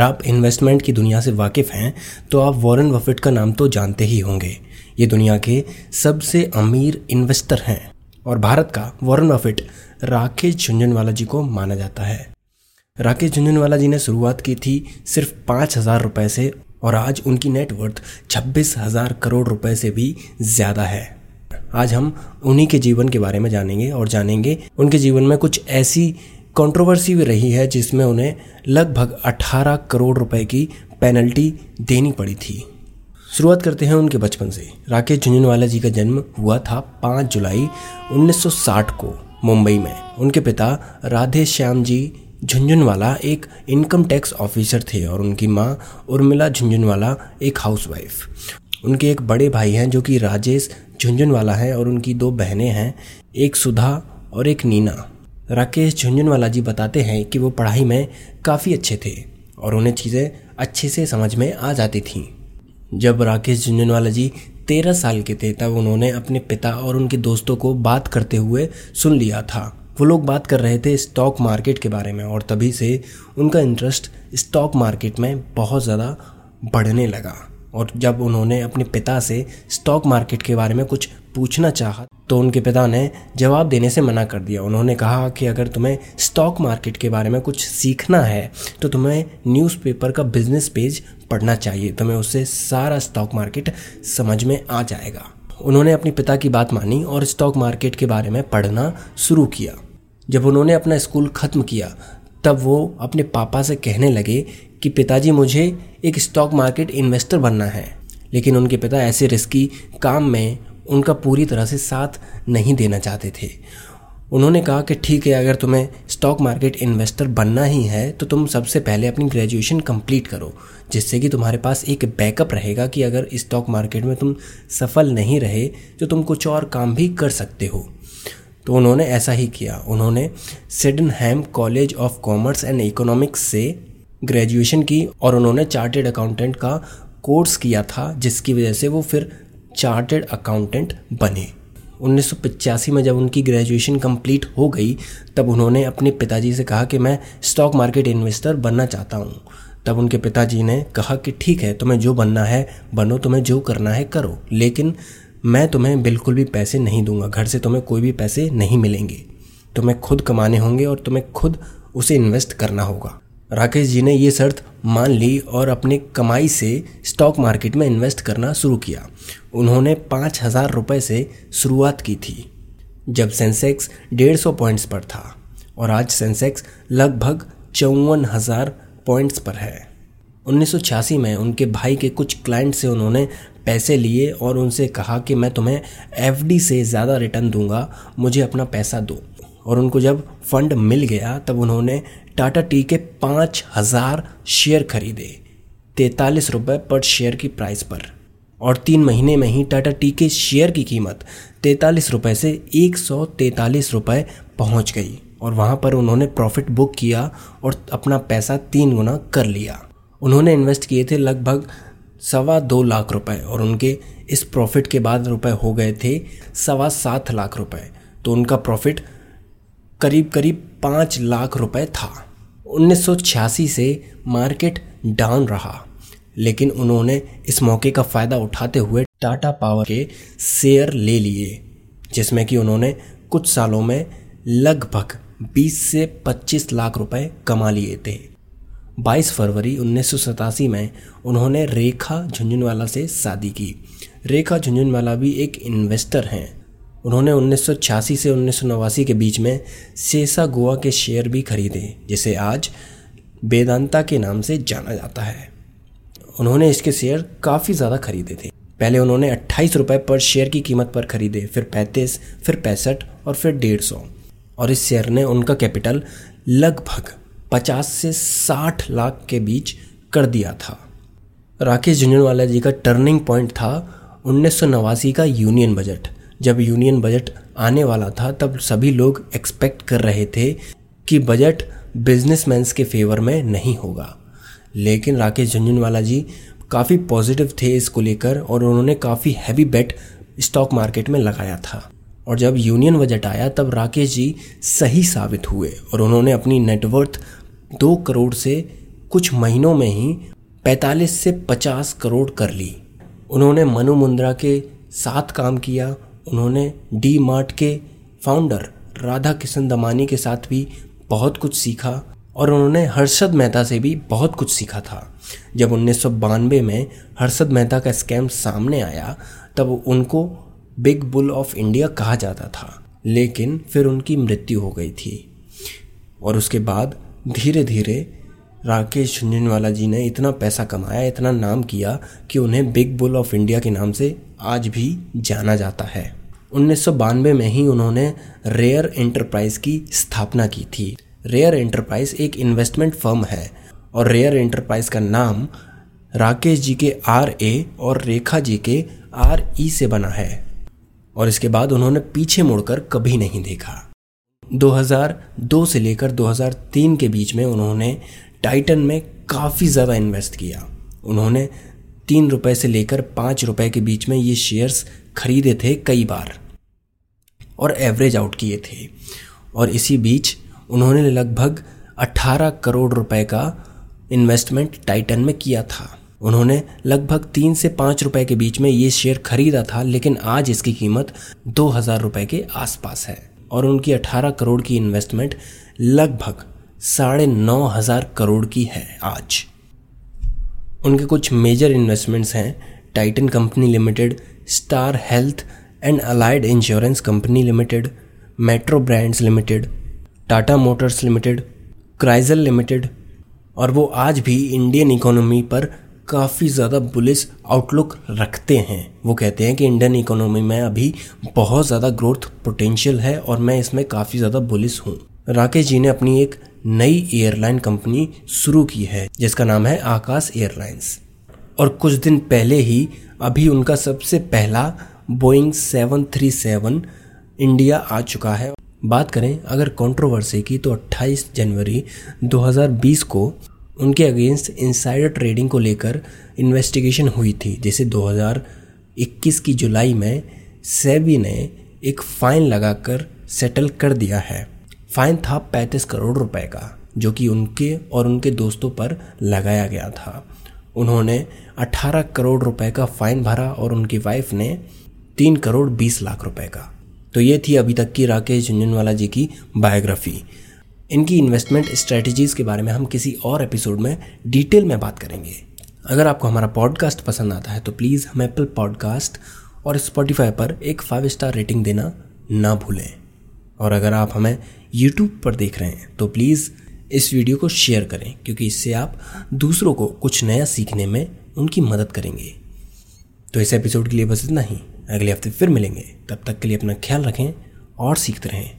आप इन्वेस्टमेंट की दुनिया से वाकिफ़ हैं तो आप वॉरेन बफेट का नाम तो जानते ही होंगे। ये दुनिया के सबसे अमीर इन्वेस्टर हैं और भारत का वॉरेन बफेट राकेश झुंझुनवाला जी को माना जाता है। राकेश झुंझुनवाला जी ने शुरुआत की थी सिर्फ़ पाँच हज़ार रुपये से और आज उनकी नेटवर्थ छब्बीस हज़ार करोड़ रुपए से भी ज़्यादा है। आज हम उन्हीं के जीवन के बारे में जानेंगे और जानेंगे उनके जीवन में कुछ ऐसी कंट्रोवर्सी भी रही है, जिसमें उन्हें लगभग 18 करोड़ रुपए की पेनल्टी देनी पड़ी थी। शुरुआत करते हैं उनके बचपन से। राकेश झुंझुनवाला जी का जन्म हुआ था 5 जुलाई 1960 को मुंबई में। उनके पिता राधे श्याम जी झुंझुनवाला एक इनकम टैक्स ऑफिसर थे और उनकी माँ उर्मिला झुंझुनवाला एक हाउसवाइफ उनके एक बड़े भाई हैं जो कि राजेश झुंझुनवाला हैं और उनकी दो बहनें हैं, एक सुधा और एक नीना। राकेश झुंझुनवाला जी बताते हैं कि वो पढ़ाई में काफ़ी अच्छे थे और उन्हें चीज़ें अच्छे से समझ में आ जाती थीं। जब राकेश झुंझुनवाला जी तेरह साल के थे, तब उन्होंने अपने पिता और उनके दोस्तों को बात करते हुए सुन लिया था। वो लोग बात कर रहे थे स्टॉक मार्केट के बारे में और तभी से उनका इंटरेस्ट स्टॉक मार्केट में बहुत ज़्यादा बढ़ने लगा। और जब उन्होंने अपने पिता से स्टॉक मार्केट के बारे में कुछ पूछना चाहा तो उनके पिता ने जवाब देने से मना कर दिया। उन्होंने कहा कि अगर तुम्हें स्टॉक मार्केट के बारे में कुछ सीखना है तो तुम्हें न्यूज़पेपर का बिज़नेस पेज पढ़ना चाहिए। तुम्हें उससे सारा स्टॉक मार्केट समझ में आ जाएगा। उन्होंने अपने पिता की बात मानी और स्टॉक मार्केट के बारे में पढ़ना शुरू किया। जब उन्होंने अपना स्कूल ख़त्म किया, तब वो अपने पापा से कहने लगे कि पिताजी, मुझे एक स्टॉक मार्केट इन्वेस्टर बनना है। लेकिन उनके पिता ऐसे रिस्की काम में उनका पूरी तरह से साथ नहीं देना चाहते थे। उन्होंने कहा कि ठीक है, अगर तुम्हें स्टॉक मार्केट इन्वेस्टर बनना ही है तो तुम सबसे पहले अपनी ग्रेजुएशन कंप्लीट करो, जिससे कि तुम्हारे पास एक बैकअप रहेगा कि अगर स्टॉक मार्केट में तुम सफल नहीं रहे तो तुम कुछ और काम भी कर सकते हो। तो उन्होंने ऐसा ही किया। उन्होंने Sydenham college of commerce and economics से ग्रेजुएशन की और उन्होंने चार्टेड अकाउंटेंट का कोर्स किया था, जिसकी वजह से वो फिर चार्टेड अकाउंटेंट बने। उन्नीस सौ पचासी में जब उनकी ग्रेजुएशन कंप्लीट हो गई, तब उन्होंने अपने पिताजी से कहा कि मैं स्टॉक मार्केट इन्वेस्टर बनना चाहता हूँ। तब उनके पिताजी ने कहा कि ठीक है, तुम्हें जो बनना है, बनो, तुम्हें जो करना है करो। लेकिन मैं तुम्हें बिल्कुल भी पैसे नहीं दूँगा, घर से तुम्हें कोई भी पैसे नहीं मिलेंगे। तुम्हें खुद कमाने होंगे और तुम्हें खुद उसे इन्वेस्ट करना होगा। राकेश जी ने ये शर्त मान ली और अपने कमाई से स्टॉक मार्केट में इन्वेस्ट करना शुरू किया। उन्होंने पाँच हज़ार रुपये से शुरुआत की थी, जब सेंसेक्स डेढ़ सौ पॉइंट्स पर था और आज सेंसेक्स लगभग चौवन हज़ार पॉइंट्स पर है। उन्नीस सौ छियासी में उनके भाई के कुछ क्लाइंट से उन्होंने पैसे लिए और उनसे कहा कि मैं तुम्हें एफडी से ज़्यादा रिटर्न दूँगा, मुझे अपना पैसा दो। और उनको जब फंड मिल गया, तब उन्होंने टाटा टी के पाँच हज़ार शेयर खरीदे। तैतालीस रुपये पर शेयर की प्राइस पर। और तीन महीने में ही टाटा टी के शेयर की कीमत तैतालीस रुपये से एक सौ तैतालीस रुपये पहुँच गई। और वहाँ पर उन्होंने प्रॉफिट बुक किया और अपना पैसा तीन गुना कर लिया। उन्होंने इन्वेस्ट किए थे लगभग सवा दो लाख रुपए और उनके इस प्रॉफिट के बाद रुपए हो गए थे सवा सात लाख रुपए। तो उनका प्रॉफिट करीब करीब पाँच लाख रुपए था। 1986 से मार्केट डाउन रहा, लेकिन उन्होंने इस मौके का फ़ायदा उठाते हुए टाटा पावर के शेयर ले लिए, जिसमें कि उन्होंने कुछ सालों में लगभग 20 से 25 लाख रुपए कमा लिए थे। 22 फरवरी उन्नीस सौ सतासी में उन्होंने रेखा झुंझुनवाला से शादी की। रेखा झुंझुनवाला भी एक इन्वेस्टर हैं। उन्होंने उन्नीस सौ छियासी से उन्नीस सौ नवासी के बीच में सेसा गोवा के शेयर भी खरीदे, जिसे आज वेदांता के नाम से जाना जाता है। उन्होंने इसके शेयर काफ़ी ज़्यादा खरीदे थे। पहले उन्होंने अट्ठाईस रुपये पर शेयर की कीमत पर खरीदे, फिर पैंतीस, फिर पैंसठ और फिर डेढ़ सौ। और इस शेयर ने उनका कैपिटल लगभग पचास से साठ लाख के बीच कर दिया था। राकेश झुंझुनवाला जी का टर्निंग पॉइंट था उन्नीस सौ नवासी का यूनियन बजट। जब यूनियन बजट आने वाला था, तब सभी लोग एक्सपेक्ट कर रहे थे कि बजट बिजनेसमैन्स के फेवर में नहीं होगा। लेकिन राकेश झुंझुनवाला जी काफ़ी पॉजिटिव थे इसको लेकर और उन्होंने काफ़ी हैवी बेट स्टॉक मार्केट में लगाया था। और जब यूनियन बजट आया, तब राकेश जी सही साबित हुए और उन्होंने अपनी नेटवर्थ दो करोड़ से कुछ महीनों में ही 45 से 50 करोड़ कर ली। उन्होंने मनु मुंद्रा के साथ काम किया उन्होंने डी मार्ट के फाउंडर राधा किशन दमानी के साथ भी बहुत कुछ सीखा और उन्होंने हर्षद मेहता से भी बहुत कुछ सीखा था। जब उन्नीस सौ बानवे में हर्षद मेहता का स्कैम सामने आया, तब उनको बिग बुल ऑफ़ इंडिया कहा जाता था। लेकिन फिर उनकी मृत्यु हो गई थी। और उसके बाद धीरे धीरे राकेश झुंझुनवाला जी ने इतना पैसा कमाया, इतना नाम किया कि उन्हें बिग बुल ऑफ़ इंडिया के नाम से आज भी जाना जाता है। उन्नीस में ही उन्होंने रेयर एंटरप्राइज की स्थापना की थी। रेयर एंटरप्राइज एक इन्वेस्टमेंट फर्म है और रेयर एंटरप्राइज का नाम राकेश जी के आर ए और रेखा जी के आर ई से बना है। और इसके बाद उन्होंने पीछे मुड़कर कभी नहीं देखा। 2002 से लेकर 2003 के बीच में उन्होंने टाइटन में काफ़ी ज़्यादा इन्वेस्ट किया। उन्होंने तीन रुपए से लेकर पाँच रुपए के बीच में ये शेयर्स खरीदे थे कई बार और एवरेज आउट किए थे। और इसी बीच उन्होंने लगभग 18 करोड़ रुपए का इन्वेस्टमेंट टाइटन में किया था। उन्होंने लगभग तीन से पाँच रुपए के बीच में ये शेयर खरीदा था, लेकिन आज इसकी कीमत दो हज़ार रुपए के आसपास है। और उनकी 18 करोड़ की इन्वेस्टमेंट लगभग साढ़े नौ हज़ार करोड़ की है आज। उनके कुछ मेजर इन्वेस्टमेंट्स हैं Titan company limited Star Health and Allied Insurance company limited Metro Brands limited Tata Motors limited Crisil limited और वो आज भी इंडियन इकोनॉमी पर काफ़ी ज़्यादा बुलिस आउटलुक रखते हैं। वो कहते हैं कि इंडियन इकोनॉमी में अभी बहुत ज़्यादा ग्रोथ पोटेंशियल है और मैं इसमें काफ़ी ज़्यादा बुलिस हूँ। राकेश जी ने अपनी एक नई एयरलाइन कंपनी शुरू की है, जिसका नाम है आकाश एयरलाइंस। और कुछ दिन पहले ही अभी उनका सबसे पहला बोइंग 737 इंडिया आ चुका है। बात करें अगर कंट्रोवर्सी की तो 28 जनवरी 2020 को उनके अगेंस्ट इंसाइडर ट्रेडिंग को लेकर इन्वेस्टिगेशन हुई थी, जिसे 2021 की जुलाई में सेबी ने एक फ़ाइन लगाकर सेटल कर दिया है। फ़ाइन था पैंतीस करोड़ रुपए का, जो कि उनके और उनके दोस्तों पर लगाया गया था। उन्होंने 18 करोड़ रुपए का फ़ाइन भरा और उनकी वाइफ ने तीन करोड़ बीस लाख रुपए का। तो ये थी अभी तक की राकेश झुंझुनवाला जी की बायोग्राफी इनकी इन्वेस्टमेंट स्ट्रेटजीज़ के बारे में हम किसी और एपिसोड में डिटेल में बात करेंगे। अगर आपको हमारा पॉडकास्ट पसंद आता है तो प्लीज़ हम एप्पल पॉडकास्ट और स्पॉटिफाई पर एक फाइव स्टार रेटिंग देना ना भूलें। और अगर आप हमें यूट्यूब पर देख रहे हैं तो प्लीज़ इस वीडियो को शेयर करें, क्योंकि इससे आप दूसरों को कुछ नया सीखने में उनकी मदद करेंगे। तो इस एपिसोड के लिए बस इतना ही। अगले हफ़्ते फिर मिलेंगे। तब तक के लिए अपना ख्याल रखें और सीखते रहें।